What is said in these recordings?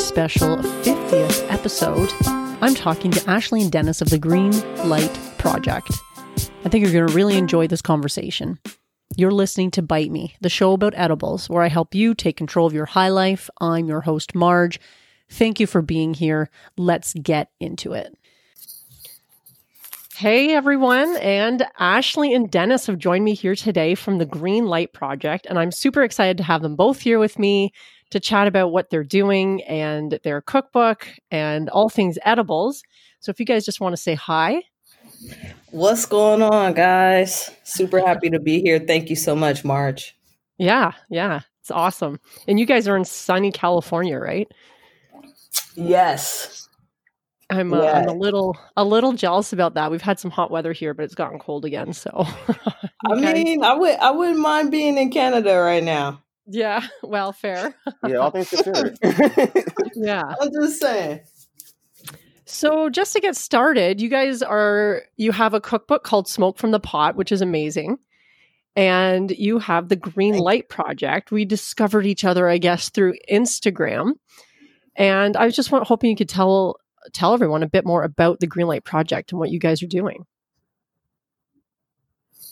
special 50th episode, I'm talking to Ashley and Dennis of the Green Light Project. I think you're going to really enjoy this conversation. You're listening to Bite Me, the show about edibles, where I help you take control of your high life. I'm your host, Marge. Thank you for being here. Let's get into it. Hey everyone, and Ashley and Dennis have joined me here today from the Green Light Project, and I'm super excited to have them both here with me to chat about what they're doing and their cookbook and all things edibles. So if you guys just want to say hi. What's going on, guys? Super happy to be here. Thank you so much, Marge. Yeah, yeah, it's awesome. And you guys are in sunny California, right? Yes. I'm, uh, yeah. I'm a little a little jealous about that. We've had some hot weather here, but it's gotten cold again. So, I mean, I would I wouldn't mind being in Canada right now. Yeah, well, fair. yeah, all things considered. yeah, I'm just saying. So, just to get started, you guys are you have a cookbook called Smoke from the Pot, which is amazing. And you have the Green Light Project. We discovered each other, I guess, through Instagram. And I was just hoping you could tell tell everyone a bit more about the Green Light Project and what you guys are doing.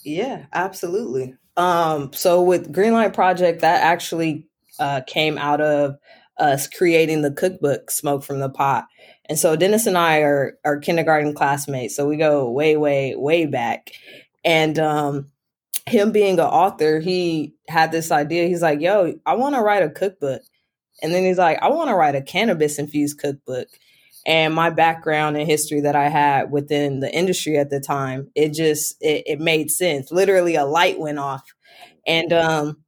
Yeah, absolutely. Um, so with Greenlight Project, that actually uh, came out of us creating the cookbook Smoke from the Pot. And so Dennis and I are are kindergarten classmates. So we go way, way, way back. And um, him being an author, he had this idea. He's like, yo, I want to write a cookbook. And then he's like, I want to write a cannabis infused cookbook and my background and history that I had within the industry at the time, it just it, it made sense. Literally, a light went off, and um,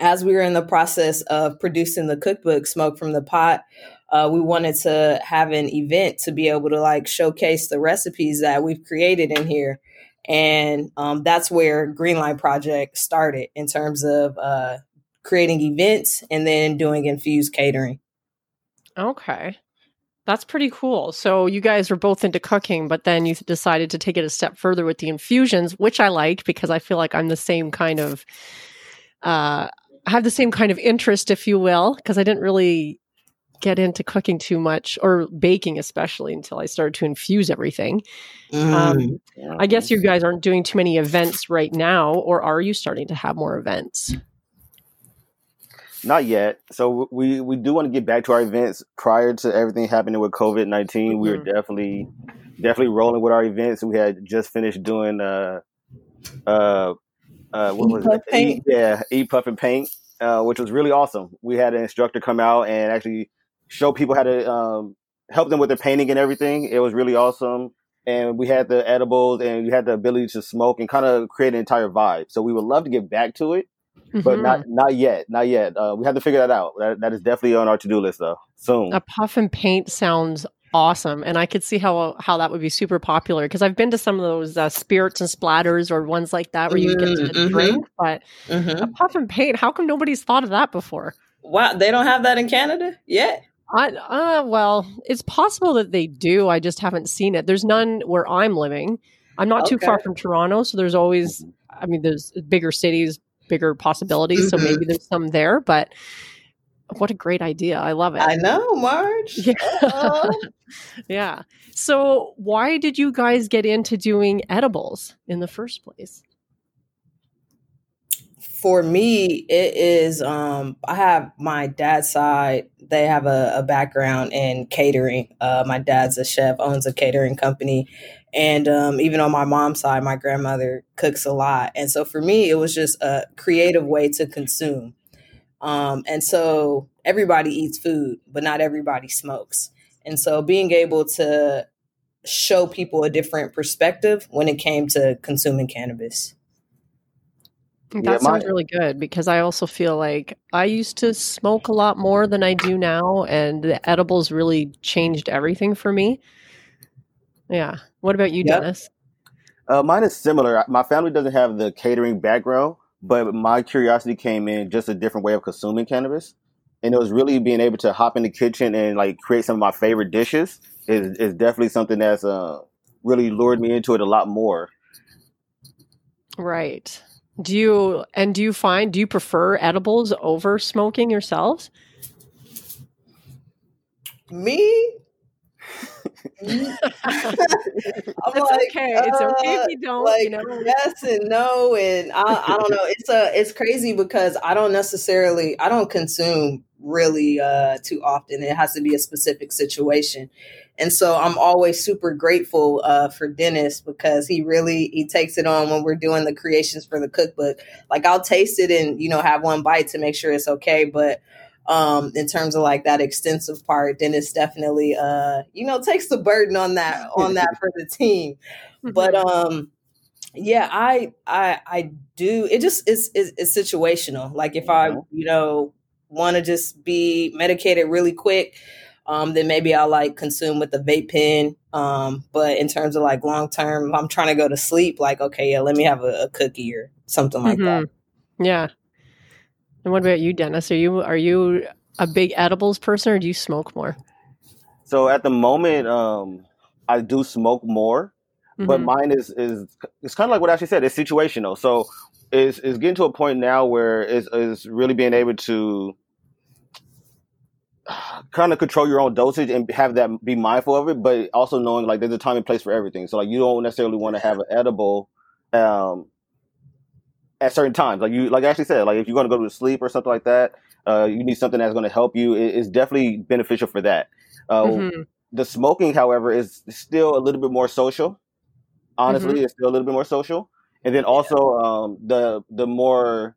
as we were in the process of producing the cookbook, Smoke from the Pot, uh, we wanted to have an event to be able to like showcase the recipes that we've created in here. And um, that's where Greenlight Project started in terms of uh, creating events and then doing infused catering. Okay. That's pretty cool. So you guys were both into cooking, but then you decided to take it a step further with the infusions, which I like because I feel like I'm the same kind of uh have the same kind of interest, if you will, because I didn't really get into cooking too much or baking especially until I started to infuse everything. Mm. Um, I guess you guys aren't doing too many events right now, or are you starting to have more events? Not yet. So we we do want to get back to our events prior to everything happening with COVID 19 mm-hmm. We were mm-hmm. definitely definitely rolling with our events. We had just finished doing uh uh uh what was it? Paint. yeah, eat puff and paint, uh, which was really awesome. We had an instructor come out and actually show people how to um, help them with their painting and everything. It was really awesome. And we had the edibles and we had the ability to smoke and kind of create an entire vibe. So we would love to get back to it mm-hmm. but not mm-hmm. not yet, not yet. Uh, we have to figure that out. That, that is definitely on our to do list though. Soon. A puff and paint sounds awesome, and I could see how how that would be super popular because I've been to some of those uh, spirits and splatters or ones like that where you get to mm-hmm. drink, but mm-hmm. a puff and paint. How come nobody's thought of that before? Wow, they don't have that in Canada yet. I, uh, well, it's possible that they do. I just haven't seen it. There's none where I'm living. I'm not okay. too far from Toronto, so there's always. I mean, there's bigger cities, bigger possibilities. Mm-hmm. So maybe there's some there, but what a great idea. I love it. I know, Marge. Yeah. yeah. So why did you guys get into doing edibles in the first place? For me, it is um I have my dad's side, they have a, a background in catering. Uh my dad's a chef, owns a catering company and um, even on my mom's side, my grandmother cooks a lot. And so for me, it was just a creative way to consume. Um, and so everybody eats food, but not everybody smokes. And so being able to show people a different perspective when it came to consuming cannabis. That yeah, sounds really good because I also feel like I used to smoke a lot more than I do now, and the edibles really changed everything for me. Yeah. What about you. Dennis? Uh, mine is similar. My family doesn't have the catering background, but my curiosity came in just a different way of consuming cannabis. And it was really being able to hop in the kitchen and like create some of my favorite dishes is, is definitely something that's uh, really lured me into it a lot more. Right. Do you and do you find do you prefer edibles over smoking yourselves? Me? I'm it's like, okay. Uh, it's okay if you don't. Like, you know? yes and no, and I, I don't know. It's a it's crazy because I don't necessarily I don't consume really uh, too often. It has to be a specific situation, and so I'm always super grateful uh, for Dennis because he really he takes it on when we're doing the creations for the cookbook. Like I'll taste it and you know have one bite to make sure it's okay, but um in terms of like that extensive part then it's definitely uh you know takes the burden on that on that for the team but mm-hmm. um yeah i i i do it just is it's, it's, situational like if i mm-hmm. you know want to just be medicated really quick um then maybe i'll like consume with the vape pen um but in terms of like long term i'm trying to go to sleep like okay yeah let me have a, a cookie or something like mm-hmm. that yeah and what about you, Dennis? Are you are you a big edibles person, or do you smoke more? So at the moment, um, I do smoke more, mm-hmm. but mine is is it's kind of like what Ashley said. It's situational. So it's it's getting to a point now where it's, it's really being able to kind of control your own dosage and have that be mindful of it, but also knowing like there's a time and place for everything. So like you don't necessarily want to have an edible um, at certain times. Like you, like Ashley said, like if you're going to go to sleep or something like that, uh, you need something that's going to help you. It, it's definitely beneficial for that. Uh, mm-hmm. The smoking, however, is still a little bit more social. Honestly, mm-hmm. it's still a little bit more social. And then also um, the the more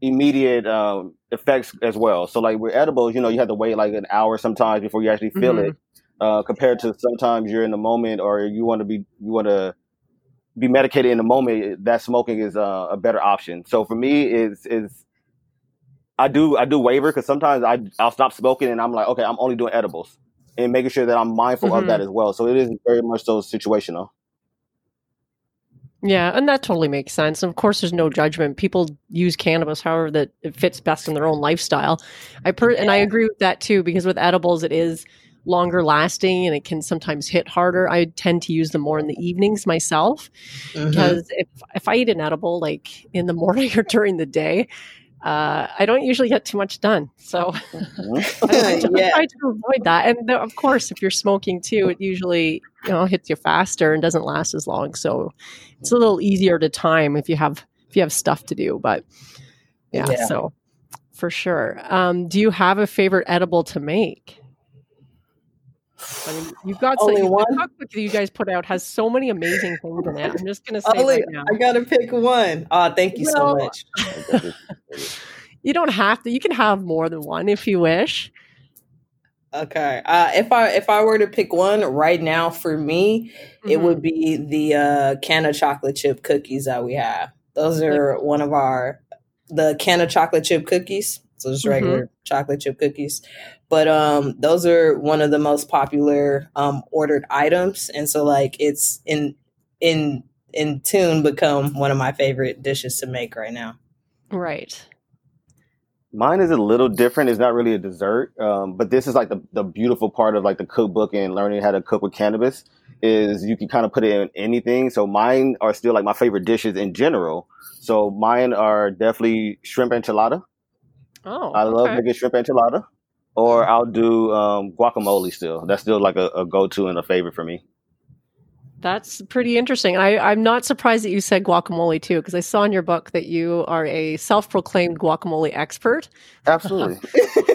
immediate um, effects as well. So like with edibles, you know, you have to wait like an hour sometimes before you actually feel mm-hmm. it. Uh, compared to sometimes you're in the moment or you want to be you want to be medicated in the moment, that smoking is uh, a better option. So for me, is is I do I do waiver because sometimes I I'll stop smoking and I'm like, okay, I'm only doing edibles and making sure that I'm mindful mm-hmm. of that mm-hmm. as well. So it is very much so situational. Yeah, and that totally makes sense. And of course, there's no judgment. People use cannabis however that it fits best in their own lifestyle. I per- and I agree with that too because with edibles, it is longer lasting and it can sometimes hit harder. I tend to use them more in the evenings myself mm-hmm. because if if I eat an edible like in the morning or during the day, uh, I don't usually get too much done. So mm-hmm. I, try, yeah. I try to avoid that. And of course, if you're smoking too, it usually you know hits you faster and doesn't last as long. So it's a little easier to time if you have if you have stuff to do. But yeah, yeah. so for sure. Um, do you have a favorite edible to make? I mean, you've got only one. The cookbook that you guys put out has so many amazing things in it. I'm just going to say only, right now. I got to pick one. Oh, thank you so much. you don't have to. You can have more than one if you wish. Okay. Uh, if I if I were to pick one right now for me, mm-hmm. it would be the uh, can of chocolate chip cookies that we have. Those are one of our the can of chocolate chip cookies. So just mm-hmm. regular mm-hmm. chocolate chip cookies. But um, those are one of the most popular um, ordered items, and so like it's in in in tune become one of my favorite dishes to make right now. Right. Mine is a little different. It's not really a dessert, um, but this is like the, the beautiful part of like the cookbook and learning how to cook with cannabis is you can kind of put it in anything. So mine are still like my favorite dishes in general. So mine are definitely shrimp enchilada. Oh, I love okay. making shrimp enchilada or I'll do um, guacamole. Still, that's still like a, a go-to and a favorite for me. That's pretty interesting. I, I'm not surprised that you said guacamole too, because I saw in your book that you are a self-proclaimed guacamole expert. Absolutely.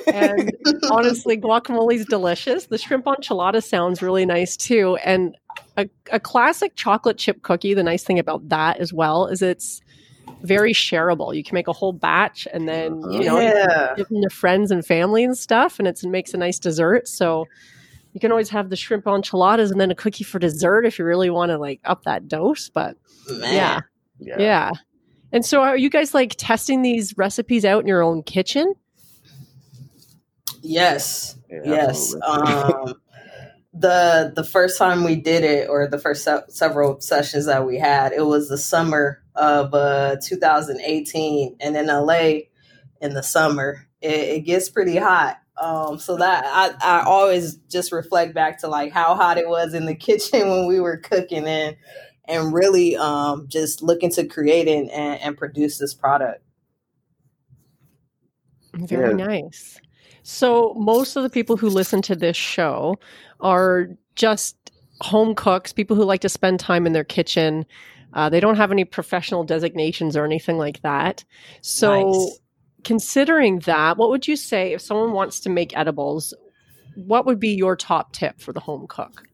and honestly, guacamole is delicious. The shrimp enchilada sounds really nice too. And a, a classic chocolate chip cookie. The nice thing about that as well is it's very shareable. You can make a whole batch and then you know yeah. give them to friends and family and stuff, and it makes a nice dessert. So you can always have the shrimp enchiladas and then a cookie for dessert if you really want to like up that dose. But yeah. yeah, yeah. And so, are you guys like testing these recipes out in your own kitchen? Yes, yeah, yes. Um, the the first time we did it, or the first se- several sessions that we had, it was the summer of uh, 2018, and in LA in the summer, it, it gets pretty hot. Um, so that I, I always just reflect back to like how hot it was in the kitchen when we were cooking and and really um, just looking to create and, and, and produce this product. Very yeah. nice. So, most of the people who listen to this show are just home cooks, people who like to spend time in their kitchen. Uh, they don't have any professional designations or anything like that. So, nice. considering that, what would you say if someone wants to make edibles? What would be your top tip for the home cook?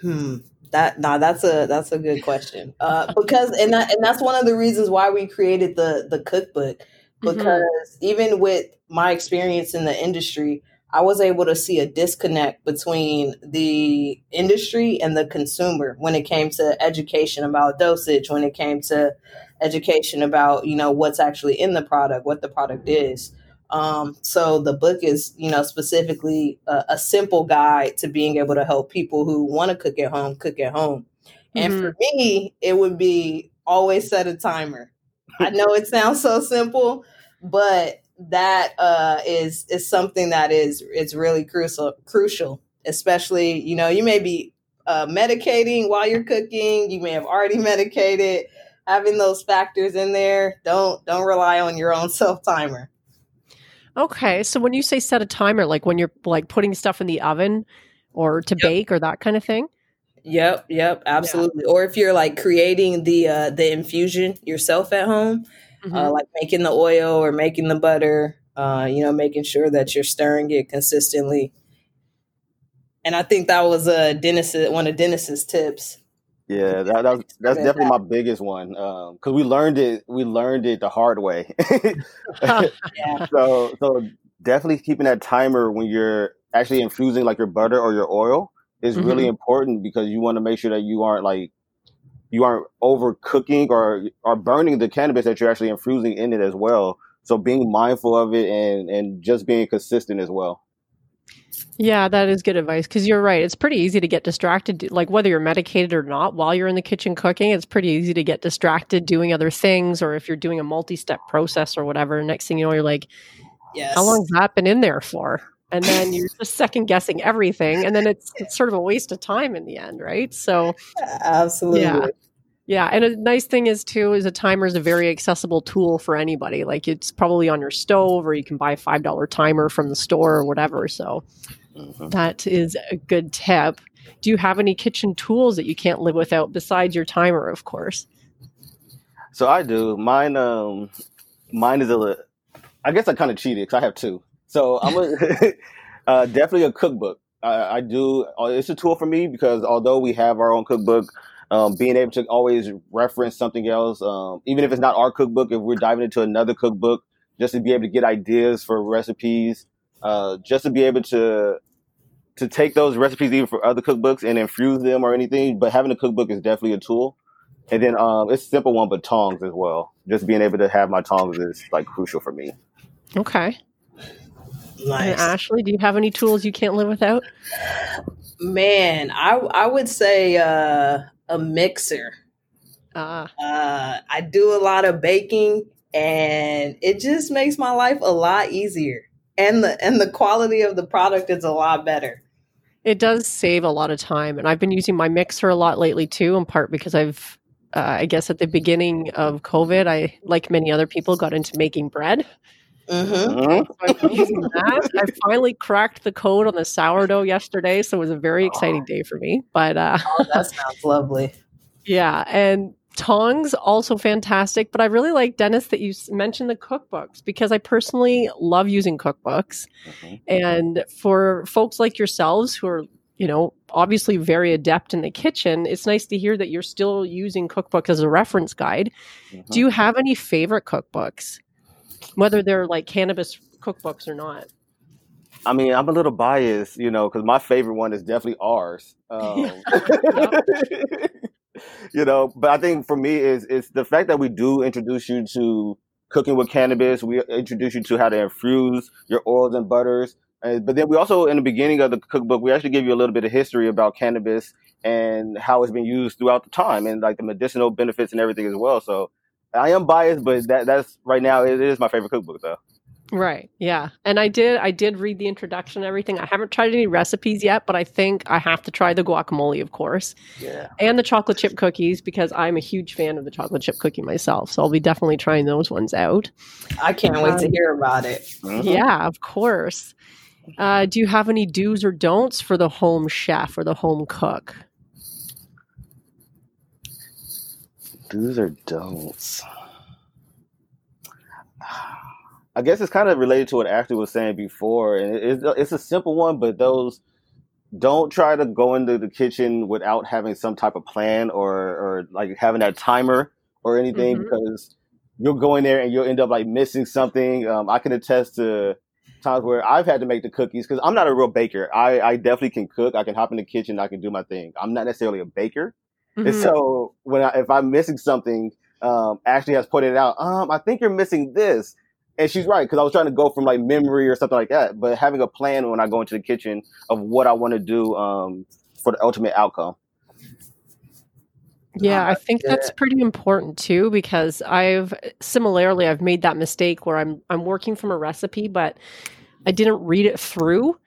Hmm. That nah, that's a that's a good question. Uh, because and that and that's one of the reasons why we created the the cookbook. Mm-hmm. Because mm-hmm. even with my experience in the industry, I was able to see a disconnect between the industry and the consumer when it came to education about dosage, when it came to education about, you know, what's actually in the product, what the product is. Um, so the book is, you know, specifically a, a, simple guide to being able to help people who want to cook at home cook at home. Mm-hmm. And for mm-hmm. me, it would be always set a timer. I know it sounds so simple, but that uh, is is something that is it's really crucial crucial especially you know you may be uh, medicating while you're cooking you may have already medicated having those factors in there don't don't rely on your own self timer okay so when you say set a timer like when you're like putting stuff in the oven or to yep. bake or that kind of thing yep yep absolutely yeah. or if you're like creating the uh the infusion yourself at home mm-hmm. uh, like making the oil or making the butter. Uh, you know, making sure that you're stirring it consistently. And I think that was a Dennis one of Dennis's tips. Yeah, that, that was, that's definitely my biggest one because um, we learned it. We learned it the hard way. yeah. So, so definitely keeping that timer when you're actually infusing like your butter or your oil is mm-hmm. really important because you want to make sure that you aren't like you aren't overcooking or are burning the cannabis that you're actually infusing in it as well. So being mindful of it and and just being consistent as well. Yeah, that is good advice because you're right. It's pretty easy to get distracted, like whether you're medicated or not, while you're in the kitchen cooking. It's pretty easy to get distracted doing other things, or if you're doing a multi step process or whatever. Next thing you know, you're like, yes. how long's that been in there for? And then you're just second guessing everything. And then it's, it's sort of a waste of time in the end, right? So, absolutely. Yeah. Yeah, and a nice thing is too is a timer is a very accessible tool for anybody. Like it's probably on your stove, or you can buy a five dollar timer from the store or whatever. So mm-hmm. that is a good tip. Do you have any kitchen tools that you can't live without besides your timer, of course? So I do. Mine, um, mine is a. I guess I kind of cheated because I have two. So I'm a, uh, definitely a cookbook. I, I do. Uh, it's a tool for me because although we have our own cookbook um, being able to always reference something else, um, even if it's not our cookbook, if we're diving into another cookbook, just to be able to get ideas for recipes, uh, just to be able to to take those recipes even for other cookbooks and infuse them or anything. But having a cookbook is definitely a tool. And then um, it's a simple one, but tongs as well. Just being able to have my tongs is like crucial for me. Okay. Nice. And Ashley, do you have any tools you can't live without? Man, I I would say uh, a mixer. Uh. Uh, I do a lot of baking, and it just makes my life a lot easier, and the and the quality of the product is a lot better. It does save a lot of time, and I've been using my mixer a lot lately too. In part because I've, uh, I guess, at the beginning of COVID, I like many other people got into making bread. Mm-hmm. I finally cracked the code on the sourdough yesterday, so it was a very exciting day for me. But uh, oh, that sounds lovely. Yeah, and tongs also fantastic. But I really like Dennis that you mentioned the cookbooks because I personally love using cookbooks, mm-hmm. and for folks like yourselves who are you know, obviously very adept in the kitchen, it's nice to hear that you're still using cookbooks as a reference guide. Mm-hmm. Do you have any favorite cookbooks? Whether they're like cannabis cookbooks or not. I mean, I'm a little biased, you know, because my favorite one is definitely ours. Um, you know, but I think for me is it's the fact that we do introduce you to cooking with cannabis. We introduce you to how to infuse your oils and butters. Uh, but then we also, in the beginning of the cookbook, we actually give you a little bit of history about cannabis and how it's been used throughout the time and like the medicinal benefits and everything as well. So I am biased, but that that's right now it is my favorite cookbook though. Right. Yeah. And I did I did read the introduction and everything. I haven't tried any recipes yet, but I think I have to try the guacamole, of course. Yeah. And the chocolate chip cookies because I'm a huge fan of the chocolate chip cookie myself. So I'll be definitely trying those ones out. I can't wait to Um, hear about it. Mhm. Yeah, of course. Uh, do you have any do's or don'ts for the home chef or the home cook? Do's or don'ts? I guess it's kind of related to what Ashley was saying before, and it's it's a simple one, but those don't try to go into the kitchen without having some type of plan or or like having that timer or anything Mhm. because you'll go in there and you'll end up like missing something. Um, I can attest to times where I've had to make the cookies because I'm not a real baker. I, I definitely can cook. I can hop in the kitchen. I can do my thing. I'm not necessarily a baker. And Mhm. so when I, if I'm missing something, um, Ashley has pointed it out, um, I think you're missing this. And she's right, because I was trying to go from like memory or something like that, but having a plan when I go into the kitchen of what I want to do um, for the ultimate outcome. Yeah, I think that's pretty important too because I've similarly I've made that mistake where I'm I'm working from a recipe but I didn't read it through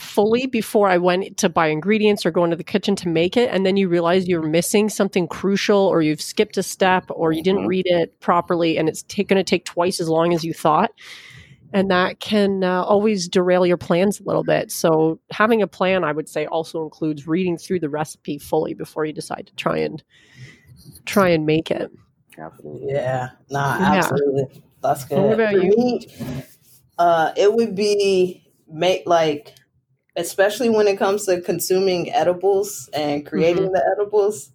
fully before I went to buy ingredients or go into the kitchen to make it and then you realize you're missing something crucial or you've skipped a step or you didn't Mhm. read it properly and it's ta- going to take twice as long as you thought and that can uh, always derail your plans a little bit. So having a plan, I would say, also includes reading through the recipe fully before you decide to try and try and make it. Absolutely. Yeah, nah, Yeah. absolutely. That's good. What about For you? me, uh, it would be make like, especially when it comes to consuming edibles and creating Mm-hmm. the edibles,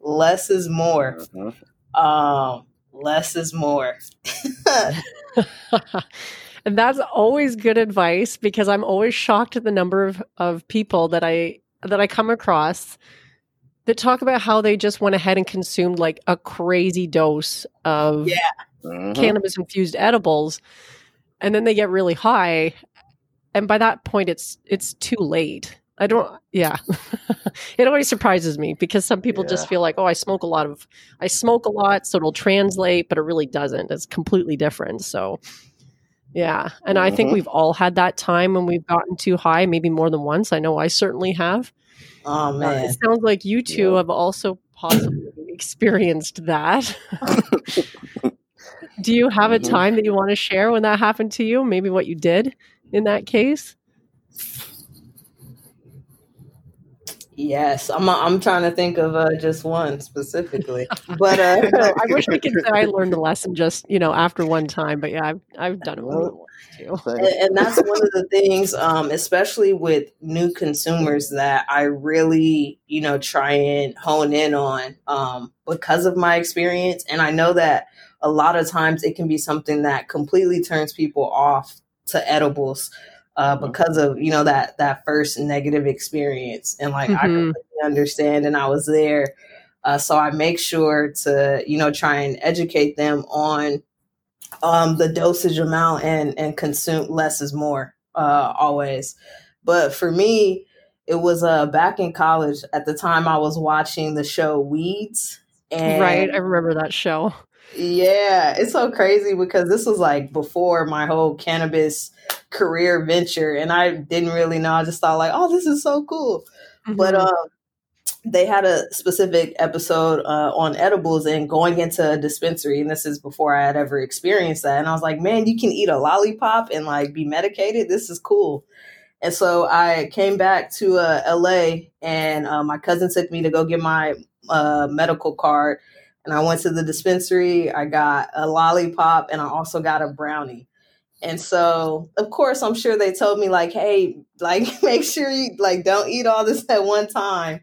less is more. Mhm. Um, less is more. and that's always good advice because I'm always shocked at the number of, of people that I that I come across that talk about how they just went ahead and consumed like a crazy dose of Yeah. Mhm. cannabis infused edibles and then they get really high and by that point it's it's too late i don't yeah it always surprises me because some people just feel like oh i smoke a lot of i smoke a lot so it'll translate but it really doesn't it's completely different so yeah and i think Mhm. we've all had that time when we've gotten too high maybe more than once i know i certainly have Oh Uh, man. it sounds like you two Yeah. have also possibly experienced that. Do you have a Mhm. time that you want to share when that happened to you? Maybe what you did in that case? Yes, I'm. I'm trying to think of uh, just one specifically, but uh, No, I wish I could say I learned the lesson just, you know, after one time, but yeah, I've, I've done it more once too. and, and that's one of the things um, especially with new consumers that i really you know try and hone in on um, because of my experience and i know that a lot of times it can be something that completely turns people off to edibles uh, Mhm. because of you know that that first negative experience and like i Mhm. completely understand and i was there uh, so i make sure to you know try and educate them on um, the dosage amount and and consume less is more uh, always. But for me, it was uh, back in college at the time I was watching the show Weeds. And right. I remember that show. Yeah, it's so crazy because this was like before my whole cannabis career venture, and I didn't really know. I just thought like, oh, this is so cool. But Mhm. um, they had a specific episode uh, on edibles and going into a dispensary, and this is before I had ever experienced that. And I was like, man, you can eat a lollipop and like be medicated. This is cool. And so I came back to uh, LA, and uh, my cousin took me to go get my uh, medical card. And I went to the dispensary. I got a lollipop, and I also got a brownie. And so, of course, I'm sure they told me like, "Hey, like, make sure you like don't eat all this at one time."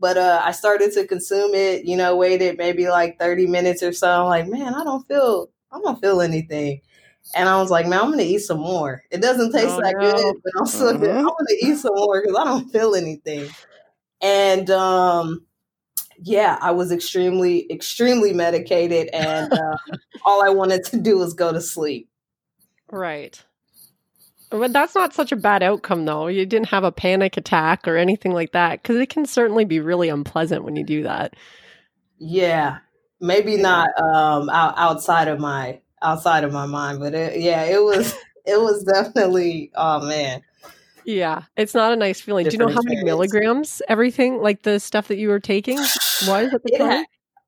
But uh, I started to consume it. You know, waited maybe like 30 minutes or so. I'm like, man, I don't feel, I don't feel anything. And I was like, man, I'm gonna eat some more. It doesn't taste Oh, that no. good, but I'm still good. I'm gonna eat some more because I don't feel anything. And um, yeah, I was extremely, extremely medicated, and um, all I wanted to do was go to sleep. Right. But that's not such a bad outcome, though. You didn't have a panic attack or anything like that, because it can certainly be really unpleasant when you do that. Yeah, maybe not um, out, outside of my outside of my mind, but it, yeah, it was it was definitely oh man. Yeah, it's not a nice feeling. Different Do you know how many milligrams everything like the stuff that you were taking was at the it time?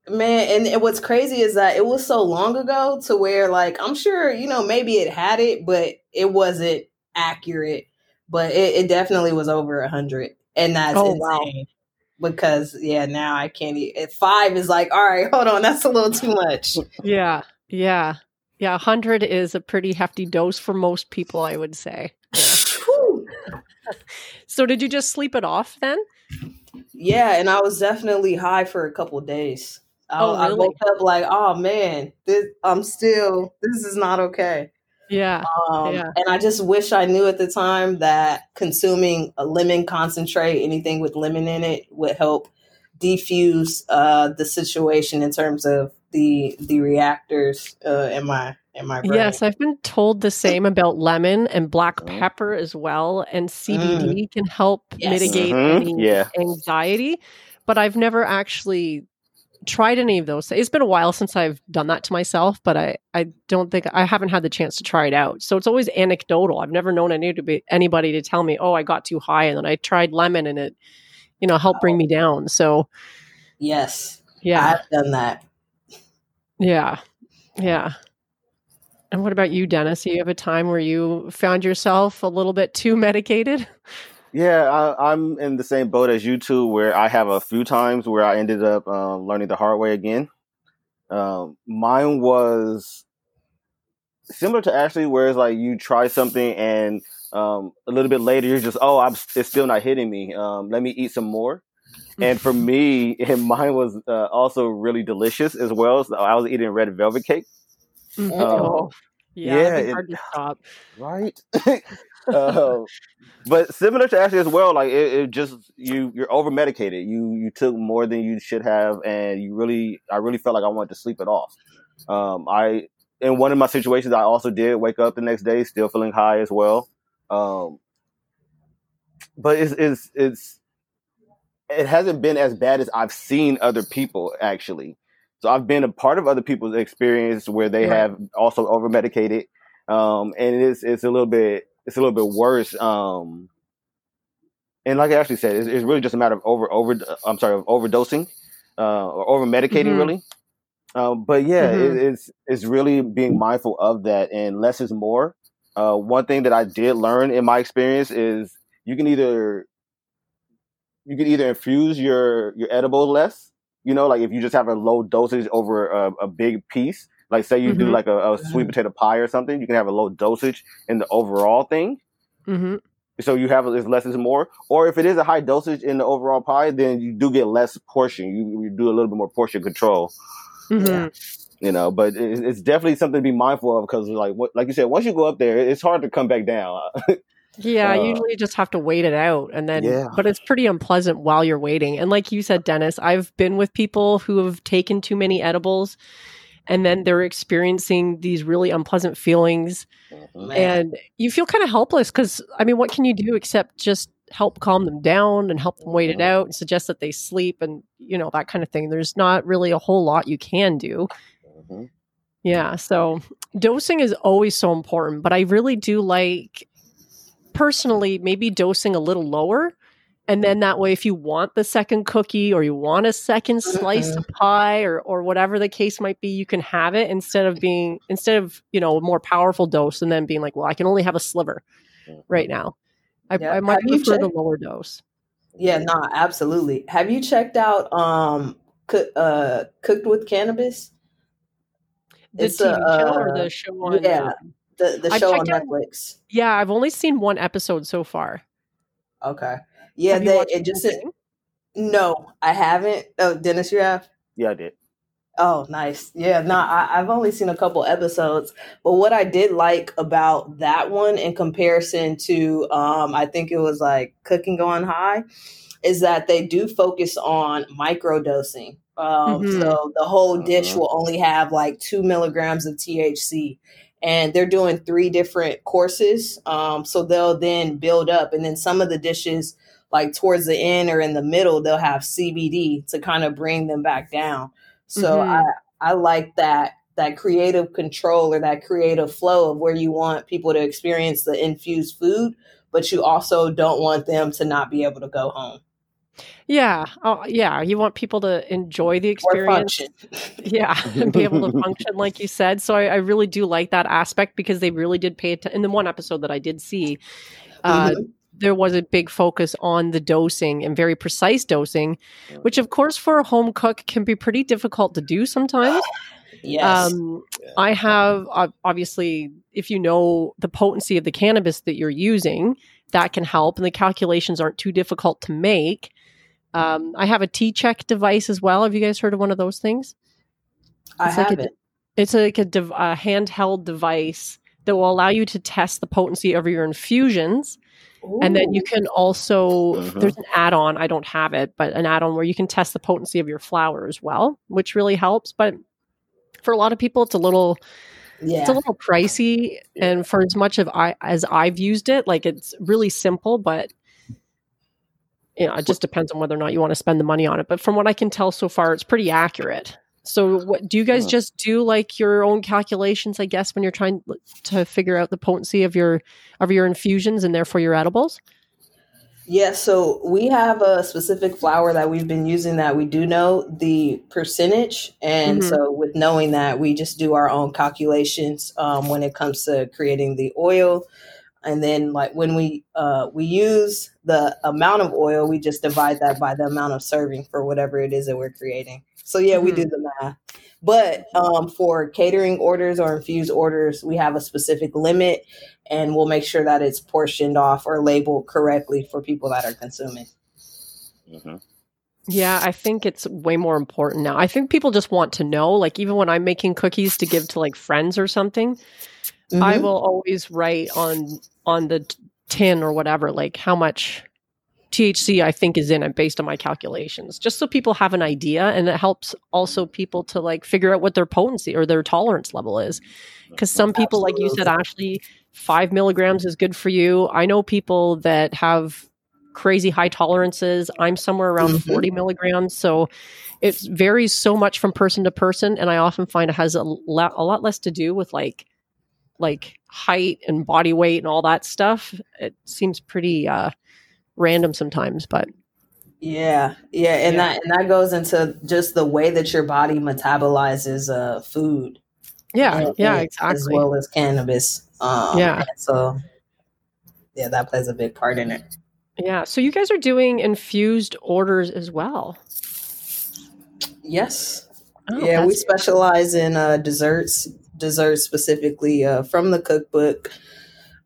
Man, and what's crazy is that it was so long ago to where like I'm sure you know maybe it had it, but it wasn't accurate. But it, it definitely was over a hundred, and that's oh, insane. Wow because yeah, now I can't eat. Five is like, all right, hold on, that's a little too much. Yeah, yeah, yeah. Hundred is a pretty hefty dose for most people, I would say. So, did you just sleep it off then? Yeah, and I was definitely high for a couple days. I, oh, really? I woke up like, oh man, this I'm still. This is not okay. Yeah. Um, yeah. And I just wish I knew at the time that consuming a lemon concentrate, anything with lemon in it, would help defuse uh, the situation in terms of the the reactors uh, in my in my brain. Yes, I've been told the same about lemon and black mm-hmm. pepper as well, and CBD mm. can help yes. mitigate mm-hmm. any yeah. anxiety. But I've never actually tried any of those. It's been a while since I've done that to myself, but I, I don't think I haven't had the chance to try it out. So it's always anecdotal. I've never known any to be, anybody to tell me, "Oh, I got too high," and then I tried lemon and it, you know, helped bring me down. So, yes, yeah, I've done that. Yeah, yeah. And what about you, Dennis? Do you have a time where you found yourself a little bit too medicated? Yeah, I, am in the same boat as you two, where I have a few times where I ended up um, learning the hard way again. Um, mine was similar to Ashley, where it's like you try something and um, a little bit later you're just, oh, I'm, it's still not hitting me. Um, let me eat some more. And for me, and mine was uh, also really delicious as well. So I was eating red velvet cake. Mm-hmm. Oh, yeah, yeah it, hard to stop. Right. uh, but similar to Ashley as well, like it, it, just you you're over medicated. You you took more than you should have, and you really I really felt like I wanted to sleep it off. Um, I in one of my situations, I also did wake up the next day still feeling high as well. Um, but it's it's it's it hasn't been as bad as I've seen other people actually. So I've been a part of other people's experience where they right. have also over medicated, um, and it's it's a little bit it's a little bit worse. Um, and like Ashley said, it's, it's, really just a matter of over over. I'm sorry, of overdosing uh, or over medicating, mm-hmm. really. Um, but yeah, mm-hmm. it, it's it's really being mindful of that, and less is more. Uh, one thing that I did learn in my experience is you can either you can either infuse your your edible less, you know, like if you just have a low dosage over a, a big piece, like say you mm-hmm. do like a, a, sweet potato pie or something, you can have a low dosage in the overall thing. Mm-hmm. So you have it's less is more. Or if it is a high dosage in the overall pie, then you do get less portion. You, you do a little bit more portion control. Mm-hmm. Yeah. You know, but it, it's definitely something to be mindful of because, like, what, like you said, once you go up there, it's hard to come back down. Yeah, uh, usually you just have to wait it out and then yeah. but it's pretty unpleasant while you're waiting. And like you said Dennis, I've been with people who have taken too many edibles and then they're experiencing these really unpleasant feelings Man. and you feel kind of helpless because i mean what can you do except just help calm them down and help them wait it mm-hmm. out and suggest that they sleep and you know that kind of thing there's not really a whole lot you can do mm-hmm. yeah so dosing is always so important but i really do like personally maybe dosing a little lower. And then that way if you want the second cookie or you want a second slice of pie or or whatever the case might be you can have it instead of being instead of you know a more powerful dose and then being like well i can only have a sliver right now. I, yeah. I might prefer checked- the lower dose. Yeah no absolutely. Have you checked out um uh cooked with cannabis? The it's TV a, show or the uh, show on yeah the, the show on netflix out, yeah i've only seen one episode so far okay yeah, they it just no, I haven't. Oh, Dennis, you have? Yeah, I did. Oh, nice. Yeah, no, I, I've only seen a couple episodes, but what I did like about that one in comparison to, um, I think it was like Cooking on High, is that they do focus on microdosing. Um, mm-hmm. So the whole dish uh-huh. will only have like two milligrams of THC, and they're doing three different courses. Um, so they'll then build up, and then some of the dishes like towards the end or in the middle, they'll have CBD to kind of bring them back down. So mm-hmm. I I like that that creative control or that creative flow of where you want people to experience the infused food, but you also don't want them to not be able to go home. Yeah. Oh, yeah. You want people to enjoy the experience. yeah. And be able to function, like you said. So I, I, really do like that aspect because they really did pay attention. In the one episode that I did see, uh, mm-hmm. there was a big focus on the dosing and very precise dosing, which, of course, for a home cook can be pretty difficult to do sometimes. Yes. Um, I have uh, obviously, if you know the potency of the cannabis that you're using, that can help, and the calculations aren't too difficult to make. Um, I have a tCheck device as well. Have you guys heard of one of those things? I it's haven't. Like a, it's like a, dev- a, handheld device that will allow you to test the potency of your infusions. Ooh. And then you can also, uh-huh. there's an add on, I don't have it, but an add on where you can test the potency of your flower as well, which really helps. But for a lot of people, it's a little, yeah. it's a little pricey. And for as much of I, as I've used it, like it's really simple, but you know, it just depends on whether or not you want to spend the money on it. But from what I can tell so far, it's pretty accurate. So, what do you guys just do like your own calculations? I guess when you're trying to figure out the potency of your of your infusions and therefore your edibles. Yeah, so we have a specific flower that we've been using that we do know the percentage, and mm-hmm. so with knowing that, we just do our own calculations um, when it comes to creating the oil and then like when we uh, we use the amount of oil we just divide that by the amount of serving for whatever it is that we're creating so yeah mm-hmm. we do the math but um, for catering orders or infused orders we have a specific limit and we'll make sure that it's portioned off or labeled correctly for people that are consuming mm-hmm. Yeah, I think it's way more important now. I think people just want to know, like even when I'm making cookies to give to like friends or something, mm-hmm. I will always write on on the tin or whatever like how much THC I think is in it based on my calculations, just so people have an idea, and it helps also people to like figure out what their potency or their tolerance level is. Because some people, Absolutely. like you said, Ashley, five milligrams is good for you. I know people that have crazy high tolerances. I'm somewhere around mm-hmm. 40 milligrams, so it varies so much from person to person, and I often find it has a, lot, a lot less to do with like like height and body weight and all that stuff. It seems pretty uh, random sometimes, but yeah, yeah, and yeah. that and that goes into just the way that your body metabolizes uh, food. Yeah, and, yeah, exactly. As well as cannabis. Um, yeah. So yeah, that plays a big part in it. Yeah. So you guys are doing infused orders as well. Yes. Oh, yeah, we specialize in uh, desserts, desserts specifically uh, from the cookbook.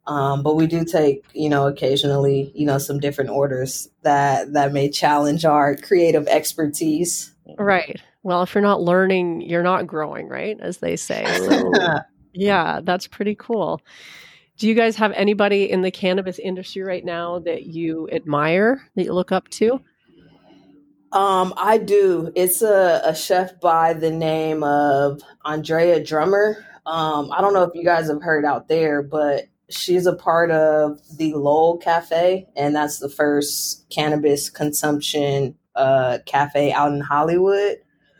Um, but we do take, you know, occasionally, you know, some different orders that that may challenge our creative expertise. Right. Well, if you're not learning, you're not growing, right? As they say. So, yeah, that's pretty cool. Do you guys have anybody in the cannabis industry right now that you admire, that you look up to? Um, I do. It's a, a chef by the name of Andrea Drummer. Um, I don't know if you guys have heard out there, but she's a part of the Lowell Cafe, and that's the first cannabis consumption uh, cafe out in Hollywood.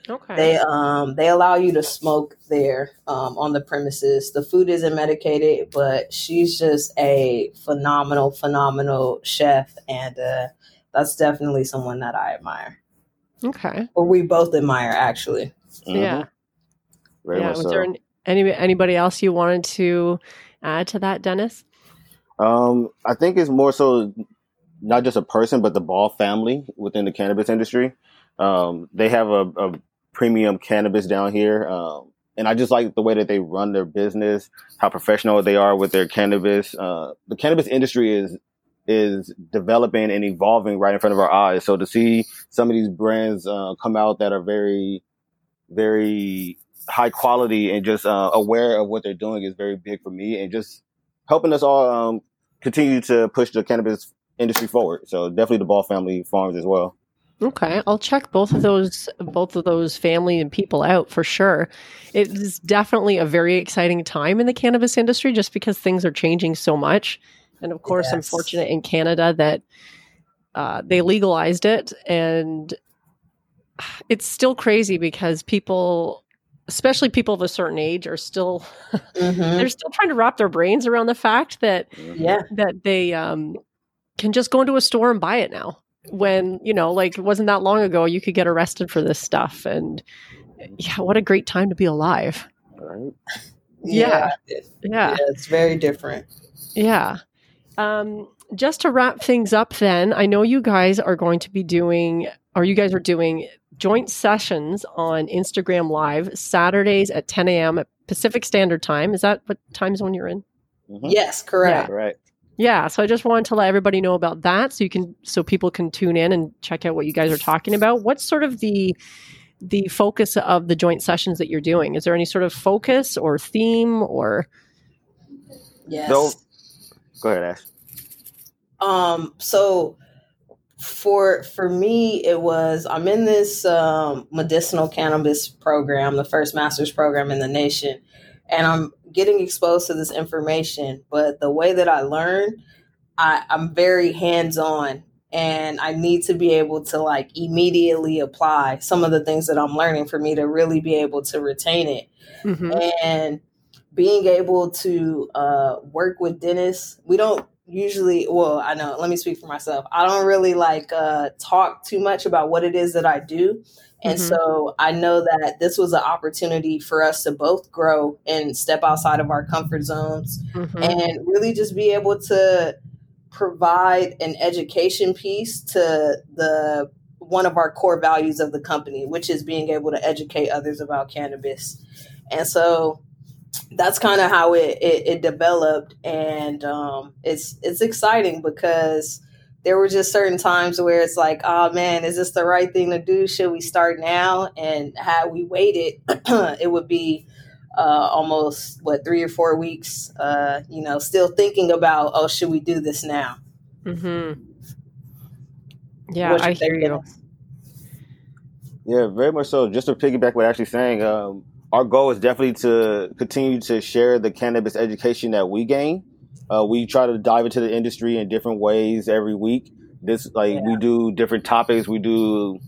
Okay. They um they allow you to smoke there um, on the premises. The food isn't medicated, but she's just a phenomenal, phenomenal chef, and uh, that's definitely someone that I admire. Okay. Or we both admire, actually. Mm-hmm. Yeah. Very yeah. Was so. there any anybody else you wanted to add to that, Dennis? Um, I think it's more so not just a person, but the Ball family within the cannabis industry. Um, they have a, a, premium cannabis down here. Um, and I just like the way that they run their business, how professional they are with their cannabis. Uh, the cannabis industry is is developing and evolving right in front of our eyes. So to see some of these brands uh, come out that are very, very high quality and just uh, aware of what they're doing is very big for me, and just helping us all um, continue to push the cannabis industry forward. So definitely the Ball family farms as well. Okay, I'll check both of those both of those family and people out for sure. It is definitely a very exciting time in the cannabis industry just because things are changing so much. And of course, yes. I'm fortunate in Canada that uh, they legalized it, and it's still crazy because people especially people of a certain age are still mm-hmm. they're still trying to wrap their brains around the fact that yeah. that they um, can just go into a store and buy it now when you know like it wasn't that long ago you could get arrested for this stuff. And yeah what a great time to be alive. Right. Yeah. Yeah, yeah it's very different. Yeah um just to wrap things up then i know you guys are going to be doing or you guys are doing joint sessions on Instagram Live Saturdays at 10 a.m. at Pacific Standard Time. Is that what time zone you're in? Mm-hmm. Yes, correct. Yeah. Right. Yeah, so I just wanted to let everybody know about that, so you can, so people can tune in and check out what you guys are talking about. What's sort of the the focus of the joint sessions that you're doing? Is there any sort of focus or theme or? Yes. No. Go ahead, Ash. Um. So for for me it was i'm in this um, medicinal cannabis program the first master's program in the nation and i'm getting exposed to this information but the way that i learn I, i'm very hands-on and i need to be able to like immediately apply some of the things that i'm learning for me to really be able to retain it mm-hmm. and being able to uh, work with Dennis, we don't usually well i know let me speak for myself i don't really like uh talk too much about what it is that i do and mm-hmm. so i know that this was an opportunity for us to both grow and step outside of our comfort zones mm-hmm. and really just be able to provide an education piece to the one of our core values of the company which is being able to educate others about cannabis and so that's kind of how it, it, it developed. And um, it's it's exciting because there were just certain times where it's like oh man is this the right thing to do? Should we start now? And had we waited it would be uh, almost what three or four weeks uh, you know still thinking about oh should we do this now? Mm-hmm. yeah i hear you. yeah very much so. Just to piggyback what Ashley's saying um, our goal is definitely to continue to share the cannabis education that we gain. Uh, we try to dive into the industry in different ways every week. This like yeah. we do different topics. We do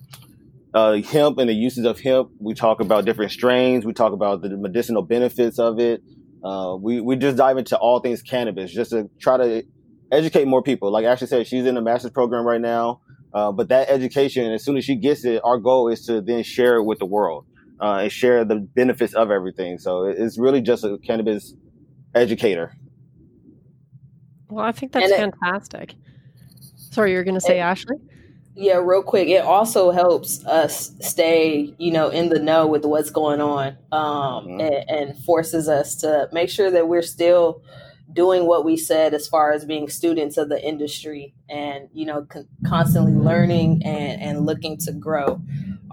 uh, hemp and the uses of hemp. We talk about different strains. We talk about the medicinal benefits of it. Uh, we we just dive into all things cannabis just to try to educate more people. Like Ashley said, she's in a master's program right now. Uh, but that education, as soon as she gets it, our goal is to then share it with the world uh, and share the benefits of everything. So it's really just a cannabis educator. Well, I think that's fantastic. Sorry, you're going to say, Ashley? Yeah, real quick. It also helps us stay, you know, in the know with what's going on, um, mm-hmm. and, and, forces us to make sure that we're still doing what we said as far as being students of the industry and you know con- constantly learning and, and looking to grow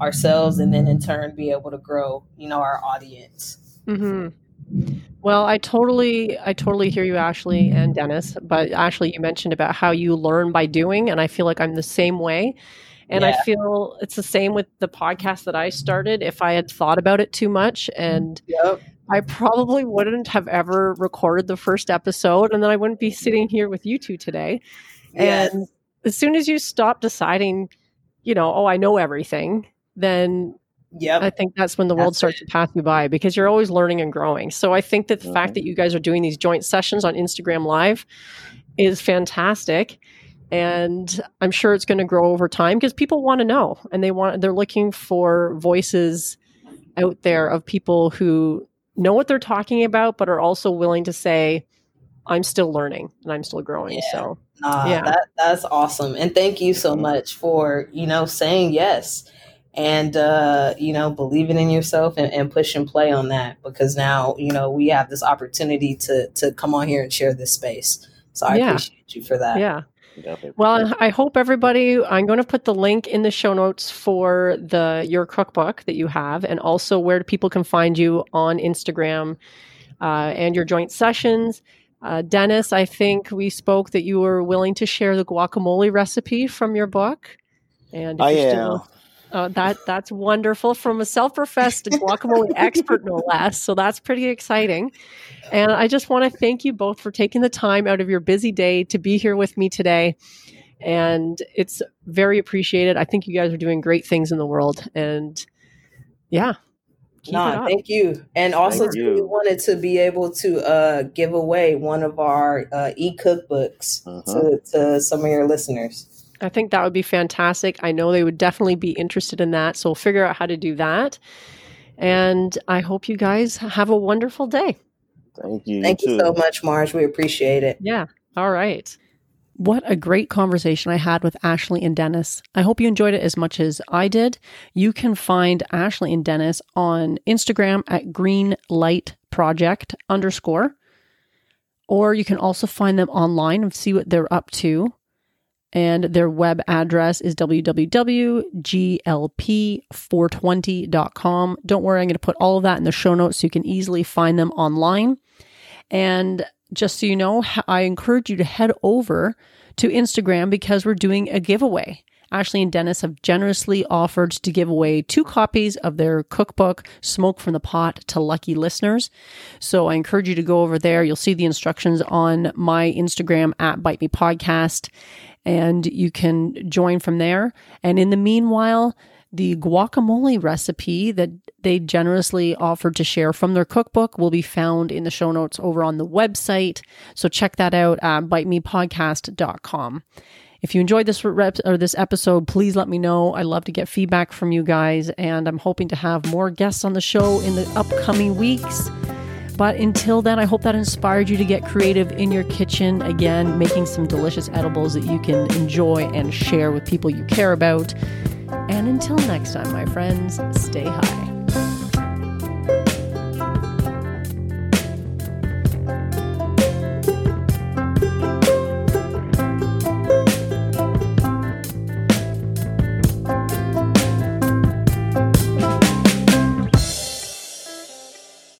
ourselves and then in turn be able to grow you know our audience mm-hmm. well i totally i totally hear you ashley and dennis but ashley you mentioned about how you learn by doing and i feel like i'm the same way and yeah. i feel it's the same with the podcast that i started if i had thought about it too much and yep. I probably wouldn't have ever recorded the first episode, and then I wouldn't be sitting here with you two today. Yes. And as soon as you stop deciding, you know, oh, I know everything, then yeah, I think that's when the world starts it. to pass you by because you're always learning and growing. So I think that the mm-hmm. fact that you guys are doing these joint sessions on Instagram Live is fantastic. And I'm sure it's going to grow over time because people want to know and they want they're looking for voices out there of people who know what they're talking about, but are also willing to say, I'm still learning and I'm still growing. Yeah. So, uh, yeah, that, that's awesome. And thank you so much for, you know, saying yes and, uh, you know, believing in yourself and, and push and play on that because now, you know, we have this opportunity to, to come on here and share this space. So I yeah. appreciate you for that. Yeah. Well, I hope everybody. I'm going to put the link in the show notes for the your cookbook that you have, and also where people can find you on Instagram uh, and your joint sessions. Uh, Dennis, I think we spoke that you were willing to share the guacamole recipe from your book, and I am. Still, uh, that that's wonderful from a self-professed guacamole expert, no less. So that's pretty exciting. And I just want to thank you both for taking the time out of your busy day to be here with me today. And it's very appreciated. I think you guys are doing great things in the world. And yeah, Keep nah, thank you. And also, too, we wanted to be able to uh, give away one of our uh, e cookbooks uh-huh. to, to some of your listeners. I think that would be fantastic. I know they would definitely be interested in that. So we'll figure out how to do that. And I hope you guys have a wonderful day. Thank you. Thank you, you so much, Marge. We appreciate it. Yeah. All right. What a great conversation I had with Ashley and Dennis. I hope you enjoyed it as much as I did. You can find Ashley and Dennis on Instagram at greenlightproject underscore, or you can also find them online and see what they're up to. And their web address is www.glp420.com. Don't worry, I'm going to put all of that in the show notes so you can easily find them online. And just so you know, I encourage you to head over to Instagram because we're doing a giveaway. Ashley and Dennis have generously offered to give away two copies of their cookbook, Smoke from the Pot, to lucky listeners. So I encourage you to go over there. You'll see the instructions on my Instagram at Bite Me Podcast, and you can join from there. And in the meanwhile, the guacamole recipe that they generously offered to share from their cookbook will be found in the show notes over on the website. So check that out at bitemepodcast.com. If you enjoyed this rep- or this episode, please let me know. I love to get feedback from you guys, and I'm hoping to have more guests on the show in the upcoming weeks. But until then, I hope that inspired you to get creative in your kitchen again, making some delicious edibles that you can enjoy and share with people you care about. And until next time, my friends, stay high.